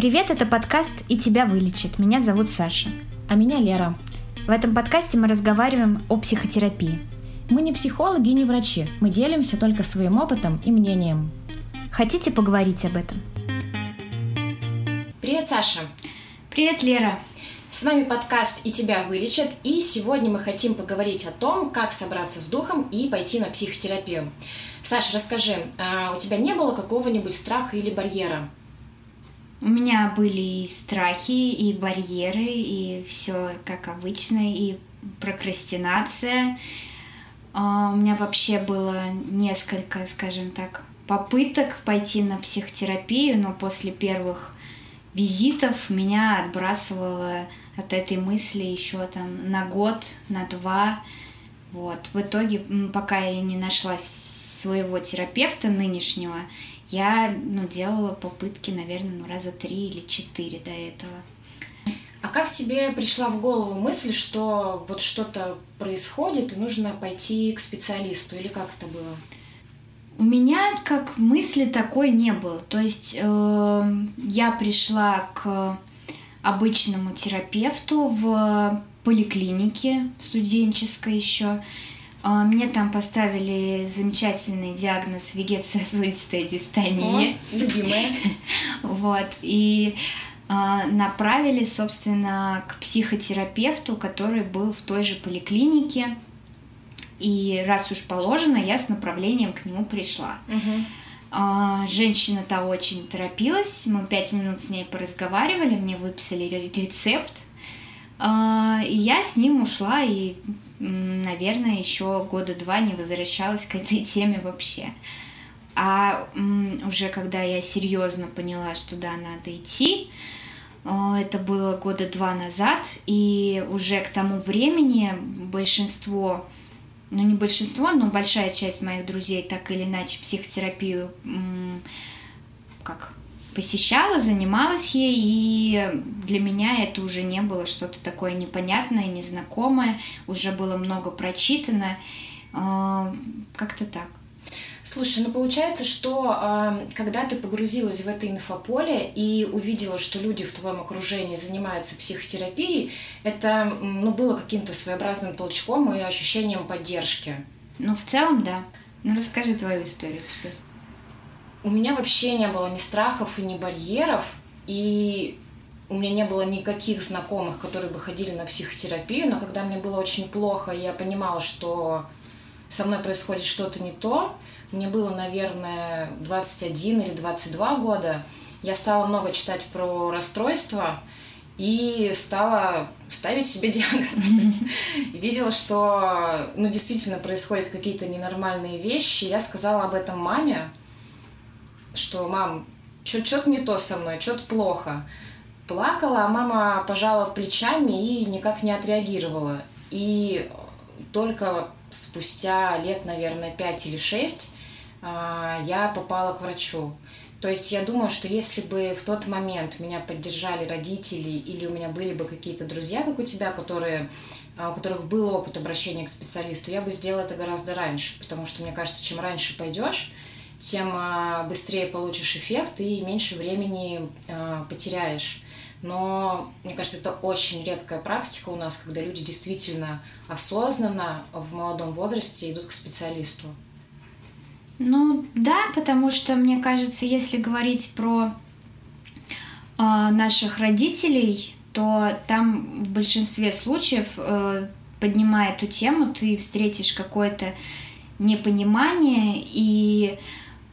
Привет, это подкаст «И тебя вылечит». Меня зовут Саша. А меня Лера. В этом подкасте мы разговариваем о психотерапии. Мы не психологи и не врачи. Мы делимся только своим опытом и мнением. Хотите поговорить об этом? Привет, Саша. Привет, Лера. С вами подкаст «И тебя вылечат», и сегодня мы хотим поговорить о том, как собраться с духом и пойти на психотерапию. Саша, расскажи, а у тебя не было какого-нибудь страха или барьера? У меня были и страхи, и барьеры, и все как обычно, и прокрастинация. А, у меня вообще было несколько, скажем так, попыток пойти на психотерапию, но после первых визитов меня отбрасывало от этой мысли еще там на год, на два. Вот. В итоге, пока я не нашла своего терапевта нынешнего, я ну, делала попытки, наверное, ну, раза три или четыре до этого. А как тебе пришла в голову мысль, что вот что-то происходит и нужно пойти к специалисту, или как это было? У меня как мысли такой не было. То есть э, я пришла к обычному терапевту в поликлинике студенческой еще. Мне там поставили замечательный диагноз вегетососудистая дистония. О, любимая. Вот. И а, направили, собственно, к психотерапевту, который был в той же поликлинике. И раз уж положено, я с направлением к нему пришла. Угу. Женщина-то очень торопилась. Мы пять минут с ней поразговаривали, мне выписали рецепт. И я с ним ушла и наверное, еще года два не возвращалась к этой теме вообще. А уже когда я серьезно поняла, что да, надо идти, это было года два назад, и уже к тому времени большинство, ну не большинство, но большая часть моих друзей так или иначе психотерапию как посещала, занималась ей, и для меня это уже не было что-то такое непонятное, незнакомое, уже было много прочитано, а, как-то так. Слушай, ну получается, что э, когда ты погрузилась в это инфополе и увидела, что люди в твоем окружении занимаются психотерапией, это ну, было каким-то своеобразным толчком и ощущением поддержки. Ну, в целом, да. Ну, расскажи твою историю теперь у меня вообще не было ни страхов и ни барьеров, и у меня не было никаких знакомых, которые бы ходили на психотерапию, но когда мне было очень плохо, я понимала, что со мной происходит что-то не то, мне было, наверное, 21 или 22 года, я стала много читать про расстройства и стала ставить себе диагноз. Видела, что ну, действительно происходят какие-то ненормальные вещи. Я сказала об этом маме, что мам, что-то не то со мной, что-то плохо. Плакала, а мама пожала плечами и никак не отреагировала. И только спустя лет, наверное, пять или шесть а, я попала к врачу. То есть я думаю, что если бы в тот момент меня поддержали родители или у меня были бы какие-то друзья, как у тебя, которые, а, у которых был опыт обращения к специалисту, я бы сделала это гораздо раньше. Потому что, мне кажется, чем раньше пойдешь, тем а, быстрее получишь эффект и меньше времени а, потеряешь. Но, мне кажется, это очень редкая практика у нас, когда люди действительно осознанно в молодом возрасте идут к специалисту. Ну да, потому что, мне кажется, если говорить про э, наших родителей, то там в большинстве случаев, э, поднимая эту тему, ты встретишь какое-то непонимание и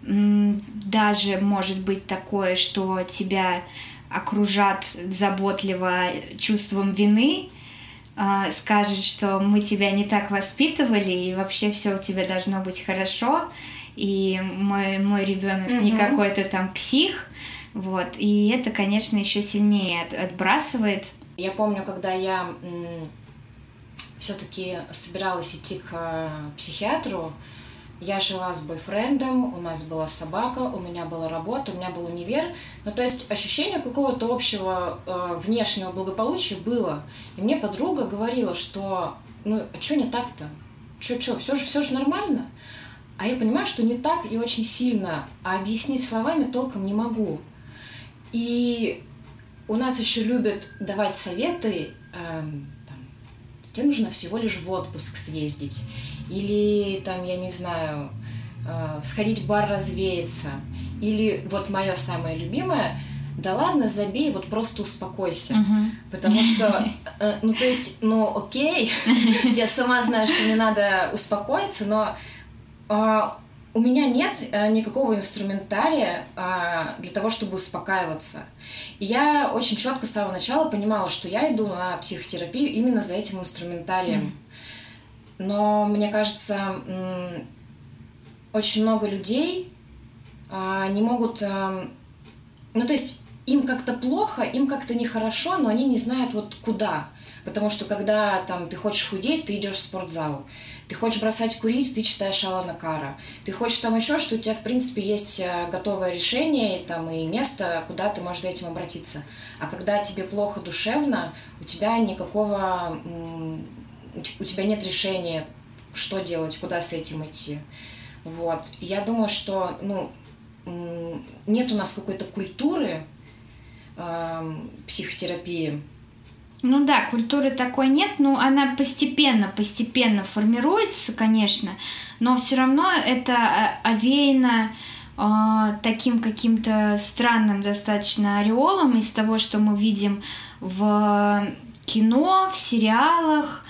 даже может быть такое, что тебя окружат заботливо чувством вины, а, скажут, что мы тебя не так воспитывали, и вообще все у тебя должно быть хорошо, и мой, мой ребенок угу. не какой-то там псих. Вот. И это, конечно, еще сильнее от, отбрасывает. Я помню, когда я все-таки собиралась идти к э, психиатру, я жила с бойфрендом, у нас была собака, у меня была работа, у меня был универ. Ну, то есть ощущение какого-то общего э, внешнего благополучия было. И мне подруга говорила, что ну, а что не так-то? Что, что, все же, все же нормально? А я понимаю, что не так и очень сильно, а объяснить словами толком не могу. И у нас еще любят давать советы, эм, там, тебе нужно всего лишь в отпуск съездить. Или там, я не знаю, э, сходить в бар развеяться. Или вот мое самое любимое, да ладно, забей, вот просто успокойся. Мгм. Потому что, э, ну то есть, ну окей, я сама знаю, что мне надо успокоиться, но а, у меня нет э, никакого инструментария а, для того, чтобы успокаиваться. И я очень четко с самого начала понимала, что я иду на психотерапию именно за этим инструментарием. Но мне кажется, очень много людей а, не могут... ам, Ну, то есть им как-то плохо, им как-то нехорошо, но они не знают вот куда. Потому что когда там ты хочешь худеть, ты идешь в спортзал. Ты хочешь бросать курить, ты читаешь Алана Кара. Ты хочешь там еще, что у тебя, в принципе, есть э, готовое решение и, там, и место, куда ты можешь за этим обратиться. А когда тебе плохо душевно, у тебя никакого... у те- у тебя нет решения, что делать, куда с этим идти. Вот. Я думаю, что, ну, нет у нас какой-то культуры эм, психотерапии. Ну да, культуры такой нет, но она постепенно, постепенно формируется, конечно, но все равно это э, овеяно э, таким каким-то странным достаточно ореолом из того, что мы видим в кино, в сериалах. М,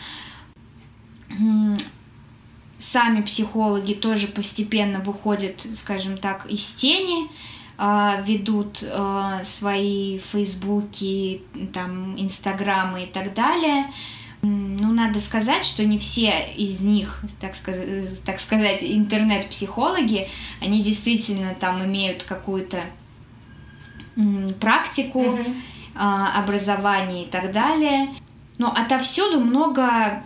Сами психологи тоже постепенно выходят, скажем так, из тени, а, ведут а, свои фейсбуки, там, инстаграмы и так далее. Ну, надо сказать, что не все из них, так сказать, так сказать интернет-психологи, они действительно там имеют какую-то практику, а, образование и так далее. Но отовсюду много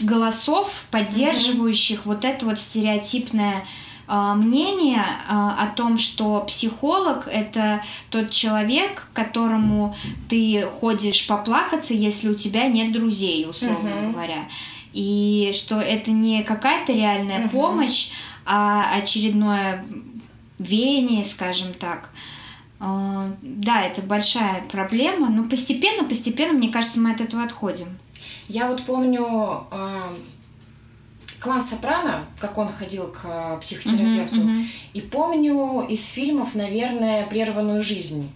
голосов, поддерживающих вот это вот стереотипное а, мнение а, о том, что психолог это тот человек, к которому ты ходишь поплакаться, если у тебя нет друзей, условно Мгм. говоря. И что это не какая-то реальная Мгм. помощь, а очередное веяние, скажем так. А, Да, это большая проблема, но постепенно, постепенно, мне кажется, мы от этого отходим. Я вот помню э, клан Сопрано, как он ходил к э, психотерапевту, Мгм, мгм. и помню из фильмов, наверное, «Прерванную жизнь».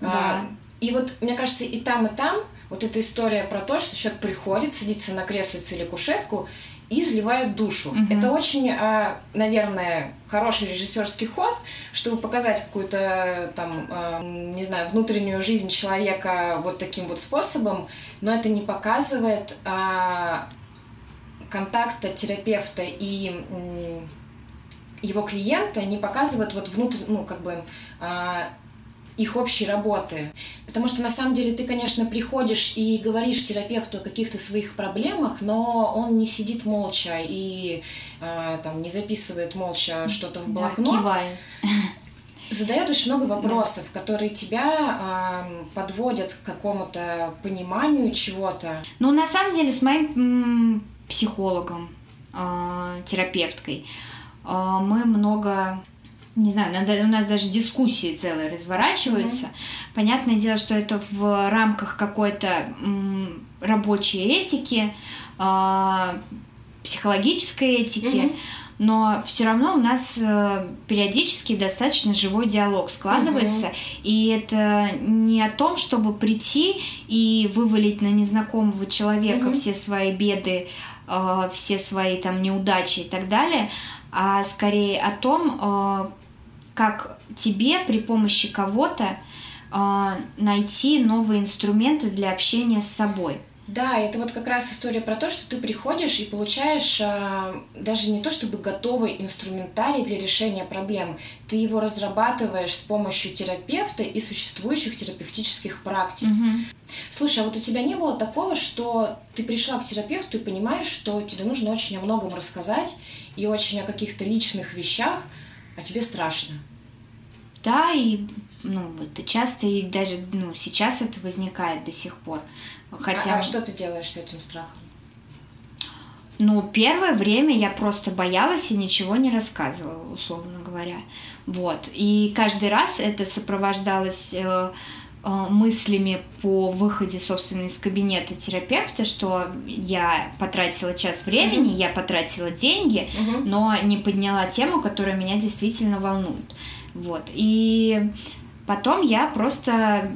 Да. А, И вот, мне кажется, и там, и там вот эта история про то, что человек приходит, садится на креслице или кушетку и изливает душу. Мгм. Это очень, а, наверное, хороший режиссерский ход, чтобы показать какую-то там, а, не знаю, внутреннюю жизнь человека вот таким вот способом, но это не показывает а, контакта терапевта и его клиента, не показывает вот внутрь, ну как бы их общей работы. Потому что на самом деле ты, конечно, приходишь и говоришь терапевту о каких-то своих проблемах, но он не сидит молча и э, там не записывает молча что-то в Да, блокнот. киваю. Задает очень много вопросов, которые тебя э, подводят к какому-то пониманию чего-то. Ну, на самом деле, с моим психологом, э, терапевткой, э, мы много, не знаю, надо- у нас даже дискуссии целые разворачиваются. Понятное дело, что это в рамках какой-то м, рабочей этики, э, психологической этики. Мгм. но все равно у нас э, периодически достаточно живой диалог складывается, и это не о том, чтобы прийти и вывалить на незнакомого человека Мгм. все свои беды, э, все свои там неудачи и так далее, а скорее о том, э, как тебе при помощи кого-то э, найти новые инструменты для общения с собой. Да, это вот как раз история про то, что ты приходишь и получаешь а, даже не то чтобы готовый инструментарий для решения проблем, ты его разрабатываешь с помощью терапевта и существующих терапевтических практик. Мгм. Слушай, а вот у тебя не было такого, что ты пришла к терапевту и понимаешь, что тебе нужно очень о многом рассказать и очень о каких-то личных вещах, а тебе страшно? Да, и ну, это часто и даже ну, сейчас это возникает до сих пор. Хотя, А, а что ты делаешь с этим страхом? ну, первое время я просто боялась и ничего не рассказывала, условно говоря. Вот. И каждый раз это сопровождалось э, мыслями по выходе, собственно, из кабинета терапевта, что я потратила час времени, mm-hmm. я потратила деньги, mm-hmm. но не подняла тему, которая меня действительно волнует. Вот. И потом я просто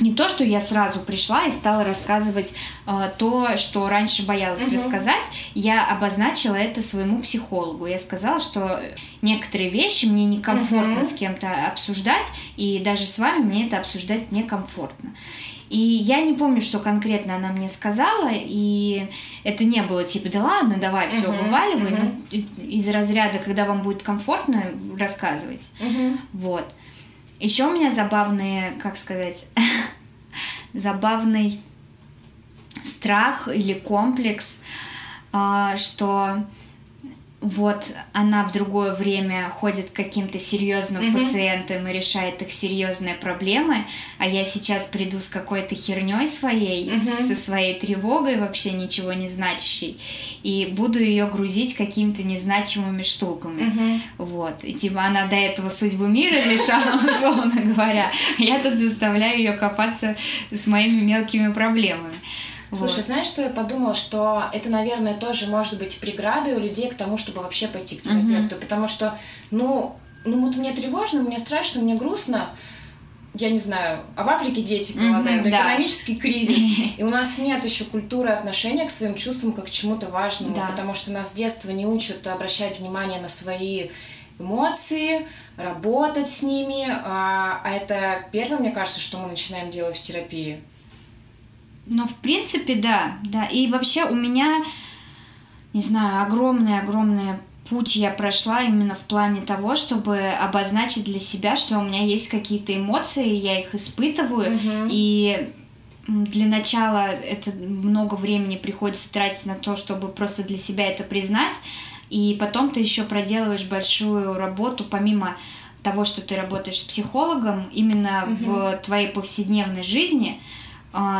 не то, что я сразу пришла и стала рассказывать э, то, что раньше боялась угу. рассказать, я обозначила это своему психологу. Я сказала, что некоторые вещи мне некомфортно угу. с кем-то обсуждать, и даже с вами мне это обсуждать некомфортно. И я не помню, что конкретно она мне сказала, и это не было типа, да ладно, давай, все, uh-huh, вываливай, uh-huh. ну, из разряда, когда вам будет комфортно рассказывать. Uh-huh. Вот. Еще у меня забавные, как сказать, забавный страх или комплекс, а, что вот она в другое время ходит к каким-то серьезным mm-hmm. пациентам и решает их серьезные проблемы, а я сейчас приду с какой-то херней своей, mm-hmm. со своей тревогой вообще ничего не значащей, и буду ее грузить какими-то незначимыми штуками. Mm-hmm. Вот. И типа она до этого судьбу мира решала, условно говоря, я тут заставляю ее копаться с моими мелкими проблемами. Слушай, вот. знаешь, что я подумала, что это, наверное, тоже может быть преградой у людей к тому, чтобы вообще пойти к терапевту, угу. потому что, ну, ну вот мне тревожно, мне страшно, мне грустно, я не знаю, а в Африке дети голодают, mm-hmm, да. экономический кризис, и у нас нет еще культуры отношения к своим чувствам как к чему-то важному, да. потому что нас с детства не учат обращать внимание на свои эмоции, работать с ними, а, а это первое, мне кажется, что мы начинаем делать в терапии. Ну, в принципе, да, да. И вообще у меня, не знаю, огромный-огромный путь я прошла именно в плане того, чтобы обозначить для себя, что у меня есть какие-то эмоции, я их испытываю, угу. и для начала это много времени приходится тратить на то, чтобы просто для себя это признать, и потом ты еще проделываешь большую работу, помимо того, что ты работаешь с психологом, именно угу. в твоей повседневной жизни,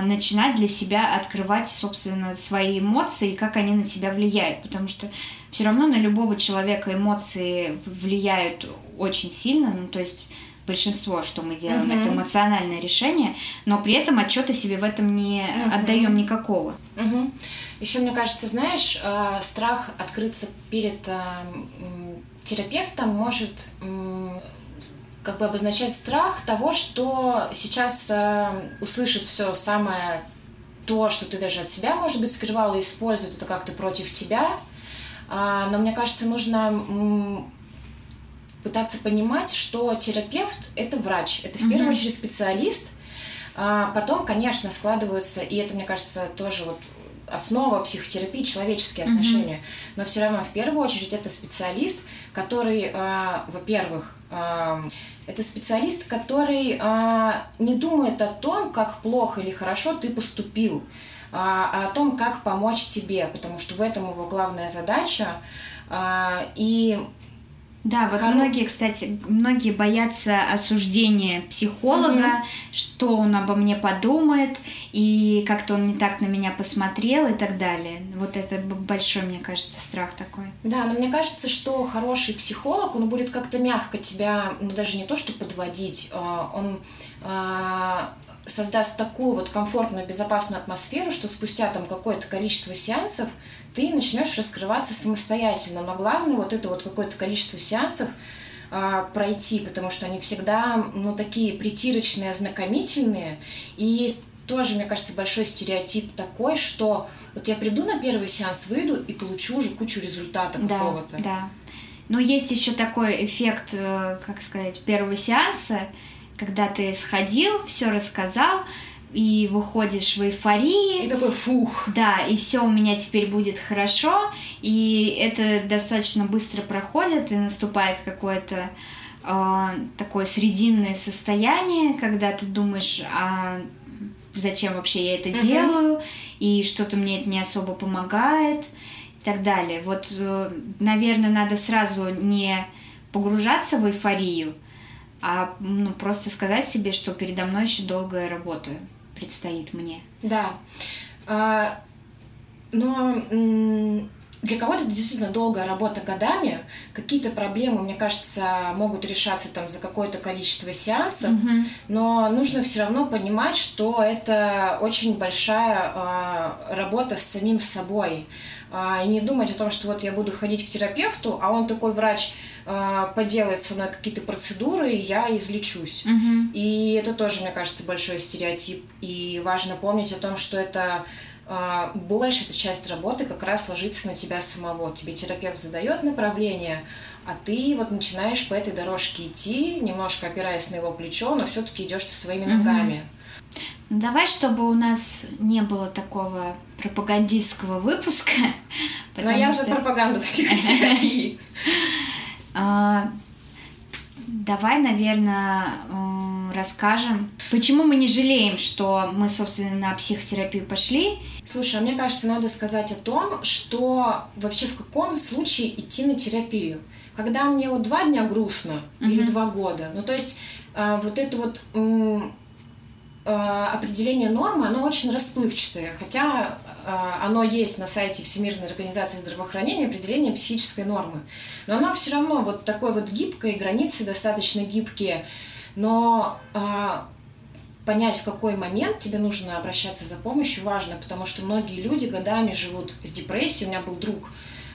начинать для себя открывать, собственно, свои эмоции и как они на тебя влияют. Потому что все равно на любого человека эмоции влияют очень сильно. Ну, то есть большинство, что мы делаем, uh-huh. это эмоциональное решение, но при этом отчета себе в этом не uh-huh. отдаем никакого. Uh-huh. Еще, мне кажется, знаешь, э, страх открыться перед э, терапевтом может как бы обозначать страх того, что сейчас э, услышит все самое то, что ты даже от себя, может быть, скрывала и использует это как-то против тебя. А, но мне кажется, нужно м, пытаться понимать, что терапевт это врач, это в первую очередь специалист. А потом, конечно, складываются, и это, мне кажется, тоже вот основа психотерапии человеческие отношения. Mm-hmm. Но все равно в первую очередь это специалист, который, э, во-первых, э, это специалист, который э, не думает о том, как плохо или хорошо ты поступил, э, а о том, как помочь тебе, потому что в этом его главная задача. Э, и да, вот Хоро... многие, кстати, многие боятся осуждения психолога, угу. что он обо мне подумает, и как-то он не так на меня посмотрел и так далее. Вот это большой, мне кажется, страх такой. Да, но мне кажется, что хороший психолог, он будет как-то мягко тебя, ну даже не то, что подводить, а, он а, создаст такую вот комфортную, безопасную атмосферу, что спустя там какое-то количество сеансов ты начнешь раскрываться самостоятельно. Но главное вот это вот какое-то количество сеансов а, пройти, потому что они всегда, ну, такие притирочные, ознакомительные. И есть тоже, мне кажется, большой стереотип такой, что вот я приду на первый сеанс, выйду и получу уже кучу результата да, какого-то. Да. Но есть еще такой эффект, э, как сказать, первого сеанса, когда ты сходил, все рассказал, и выходишь в эйфории. И такой фух. Да, и все у меня теперь будет хорошо, и это достаточно быстро проходит, и наступает какое-то э, такое срединное состояние, когда ты думаешь, а зачем вообще я это uh-huh. делаю, и что-то мне это не особо помогает, и так далее. Вот, э, наверное, надо сразу не погружаться в эйфорию, а ну, просто сказать себе, что передо мной еще долгая работа предстоит мне. Да. А, но для кого-то это действительно долгая работа годами. Какие-то проблемы, мне кажется, могут решаться там за какое-то количество сеансов, Мгм. но нужно все равно понимать, что это очень большая а, работа с самим собой. А, и не думать о том, что вот я буду ходить к терапевту, а он такой врач поделает со мной какие-то процедуры, и я излечусь. Мгм. И это тоже, мне кажется, большой стереотип. И важно помнить о том, что это а, большая эта часть работы как раз ложится на тебя самого. Тебе терапевт задает направление, а ты вот начинаешь по этой дорожке идти, немножко опираясь на его плечо, но все-таки идешь ты своими ногами. Ну, Давай, чтобы у нас не было такого пропагандистского выпуска. Но я за что- пропаганду психотерапии. А, Давай, наверное, м, расскажем, почему мы не жалеем, что мы, собственно, на психотерапию пошли. Слушай, а мне кажется, надо сказать о том, что вообще в каком случае идти на терапию. Когда мне вот два дня грустно или Мгм. два года, ну то есть а, вот это вот определение нормы, оно очень расплывчатое, хотя а, оно есть на сайте Всемирной организации здравоохранения, определение психической нормы. Но оно все равно вот такое вот гибкое, границы достаточно гибкие. Но а, понять, в какой момент тебе нужно обращаться за помощью, важно, потому что многие люди годами живут с депрессией. У меня был друг,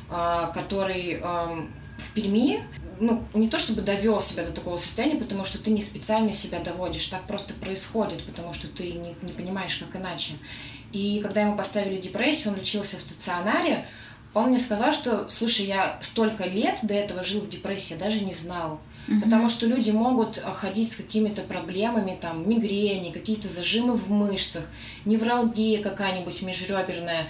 который ам, в Перми, ну, не то чтобы довел себя до такого состояния, потому что ты не специально себя доводишь, так просто происходит, потому что ты не, не понимаешь, как иначе. И когда ему поставили депрессию, он лечился в стационаре, он мне сказал, что, слушай, я столько лет до этого жил в депрессии, я даже не знал. Потому что люди могут а, ходить с какими-то проблемами, там, мигрени, какие-то зажимы в мышцах, невралгия какая-нибудь межреберная.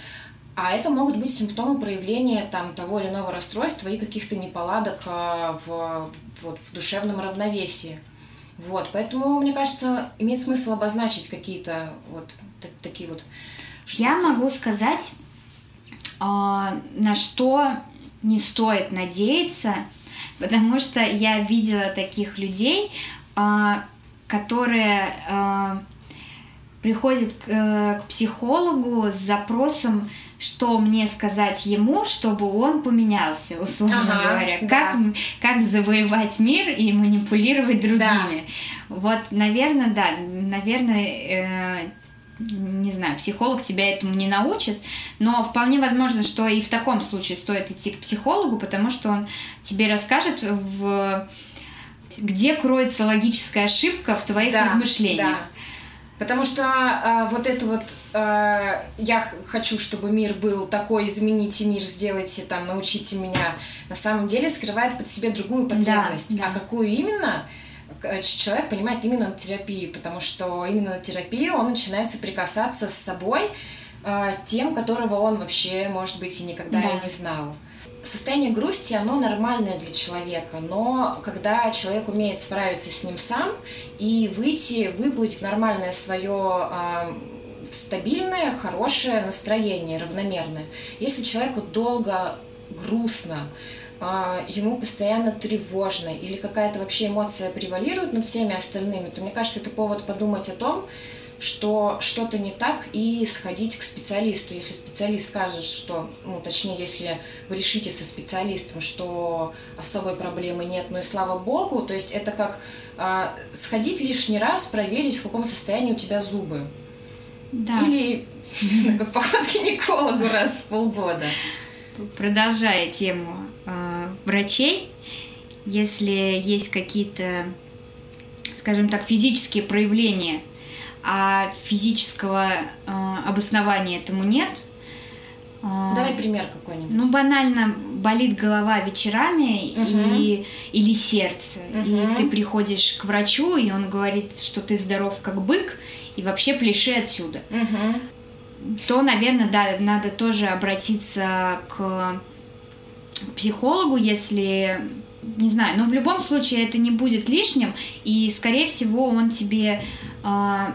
А это могут быть симптомы проявления там, того или иного расстройства и каких-то неполадок а, в, вот, в душевном равновесии. Вот, поэтому, мне кажется, имеет смысл обозначить какие-то вот та- такие вот Я могу сказать, а, на что не стоит надеяться, потому что я видела таких людей, а, которые приходят к, э, к психологу с запросом, что мне сказать ему, чтобы он поменялся, условно Ага, говоря. да. Как, как завоевать мир и манипулировать другими. Вот, наверное, да, наверное, э, не знаю, психолог тебя этому не научит, но вполне возможно, что и в таком случае стоит идти к психологу, потому что он тебе расскажет, в... где кроется логическая ошибка в твоих Да, размышлениях. да. Потому что а, вот это вот а, я хочу, чтобы мир был такой, измените мир, сделайте там, научите меня, на самом деле скрывает под себе другую потребность. да. А какую именно? Человек понимает именно на терапии, потому что именно на терапии он начинает соприкасаться с собой, а, тем, которого он вообще, может быть, и никогда Да. и не знал. Состояние грусти, оно нормальное для человека, но когда человек умеет справиться с ним сам и выйти, выплыть в нормальное свое в стабильное, хорошее настроение, равномерное. Если человеку долго грустно, а, ему постоянно тревожно или какая-то вообще эмоция превалирует над всеми остальными, то мне кажется, это повод подумать о том, что что-то не так, и сходить к специалисту. Если специалист скажет, что, ну, точнее, если вы решите со специалистом, что особой проблемы нет, ну и слава богу, то есть это как а, сходить лишний раз, проверить, в каком состоянии у тебя зубы. Да. Или, не знаю, как поход к гинекологу раз в полгода. Продолжая тему э, врачей, если есть какие-то, скажем так, физические проявления, а физического э, обоснования этому нет, э, Давай пример какой-нибудь. ну банально болит голова вечерами Мгм. и, или сердце, Мгм. и ты приходишь к врачу, и он говорит, что ты здоров как бык, и вообще пляши отсюда Мгм. то, наверное, да, надо тоже обратиться к психологу, если не знаю, но в любом случае это не будет лишним, и, скорее всего, он тебе, э,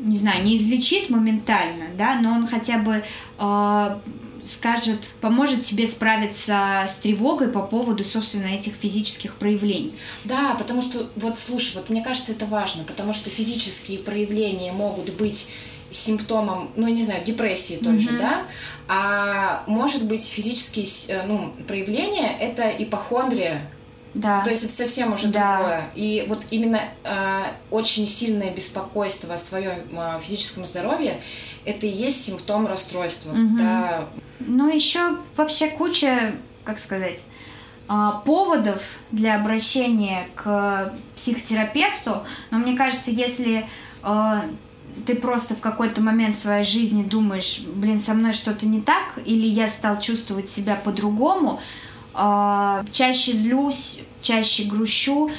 не знаю, не излечит моментально, да, но он хотя бы э, скажет, поможет тебе справиться с тревогой по поводу, собственно, этих физических проявлений. Да, потому что, вот слушай, вот мне кажется, это важно, потому что физические проявления могут быть симптомом, ну, не знаю, депрессии той mm-hmm. же, да, а может быть физические э, ну, проявления — это ипохондрия, да. То есть это совсем уже да. другое. И вот именно э, очень сильное беспокойство о своем э, физическом здоровье это и есть симптом расстройства. Угу. Да. Ну, еще вообще куча, как сказать, а, поводов для обращения к психотерапевту, но мне кажется, если э, ты просто в какой-то момент своей жизни думаешь, блин, со мной что-то не так, или я стал чувствовать себя по-другому, чаще злюсь, чаще грущу,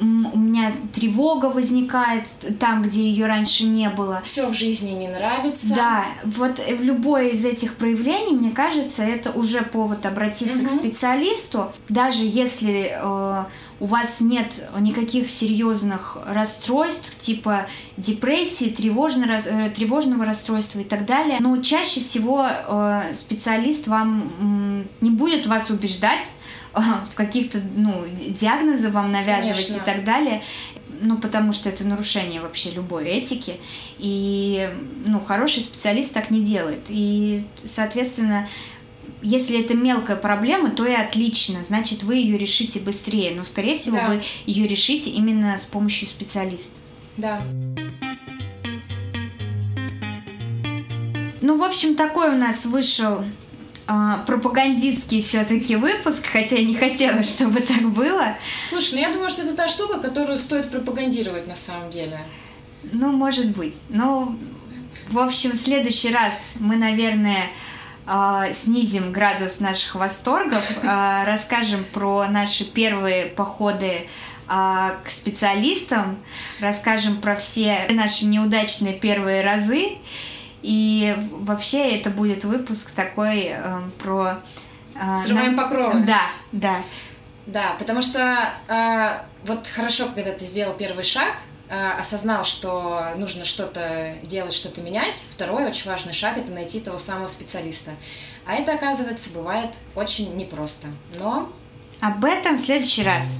у меня тревога возникает там, где ее раньше не было. Все в жизни не нравится. Да, вот в любое из этих проявлений, мне кажется, это уже повод обратиться угу. к специалисту, даже если э, у вас нет никаких серьезных расстройств, типа депрессии, тревожного, э, тревожного расстройства и так далее. Но чаще всего э, специалист вам э, не будет вас убеждать в каких-то, ну, диагнозы вам навязывать Конечно. и так далее. Ну, потому что это нарушение вообще любой этики. И, ну, хороший специалист так не делает. И, соответственно, если это мелкая проблема, то и отлично, значит, вы ее решите быстрее. Но, скорее всего, да. вы ее решите именно с помощью специалиста. Да. Ну, в общем, такой у нас вышел а, пропагандистский все-таки выпуск, хотя я не хотела, чтобы так было. Слушай, ну я думаю, что это та штука, которую стоит пропагандировать на самом деле. Ну, может быть. Ну, в общем, в следующий раз мы, наверное, снизим градус наших восторгов, а, расскажем про наши первые походы к специалистам, расскажем про все наши неудачные первые разы и вообще это будет выпуск такой э, про... Э, Срываем покровы. Да, да. Да, потому что э, вот хорошо, когда ты сделал первый шаг, осознал, что нужно что-то делать, что-то менять. Второй очень важный шаг – это найти того самого специалиста. А это, оказывается, бывает очень непросто. Но... Об этом в следующий раз.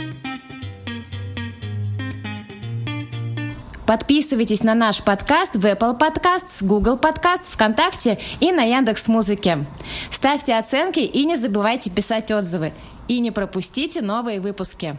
Подписывайтесь на наш подкаст в Apple Podcasts, Google Podcasts, ВКонтакте и на Яндекс Музыке. Ставьте оценки и не забывайте писать отзывы. И не пропустите новые выпуски.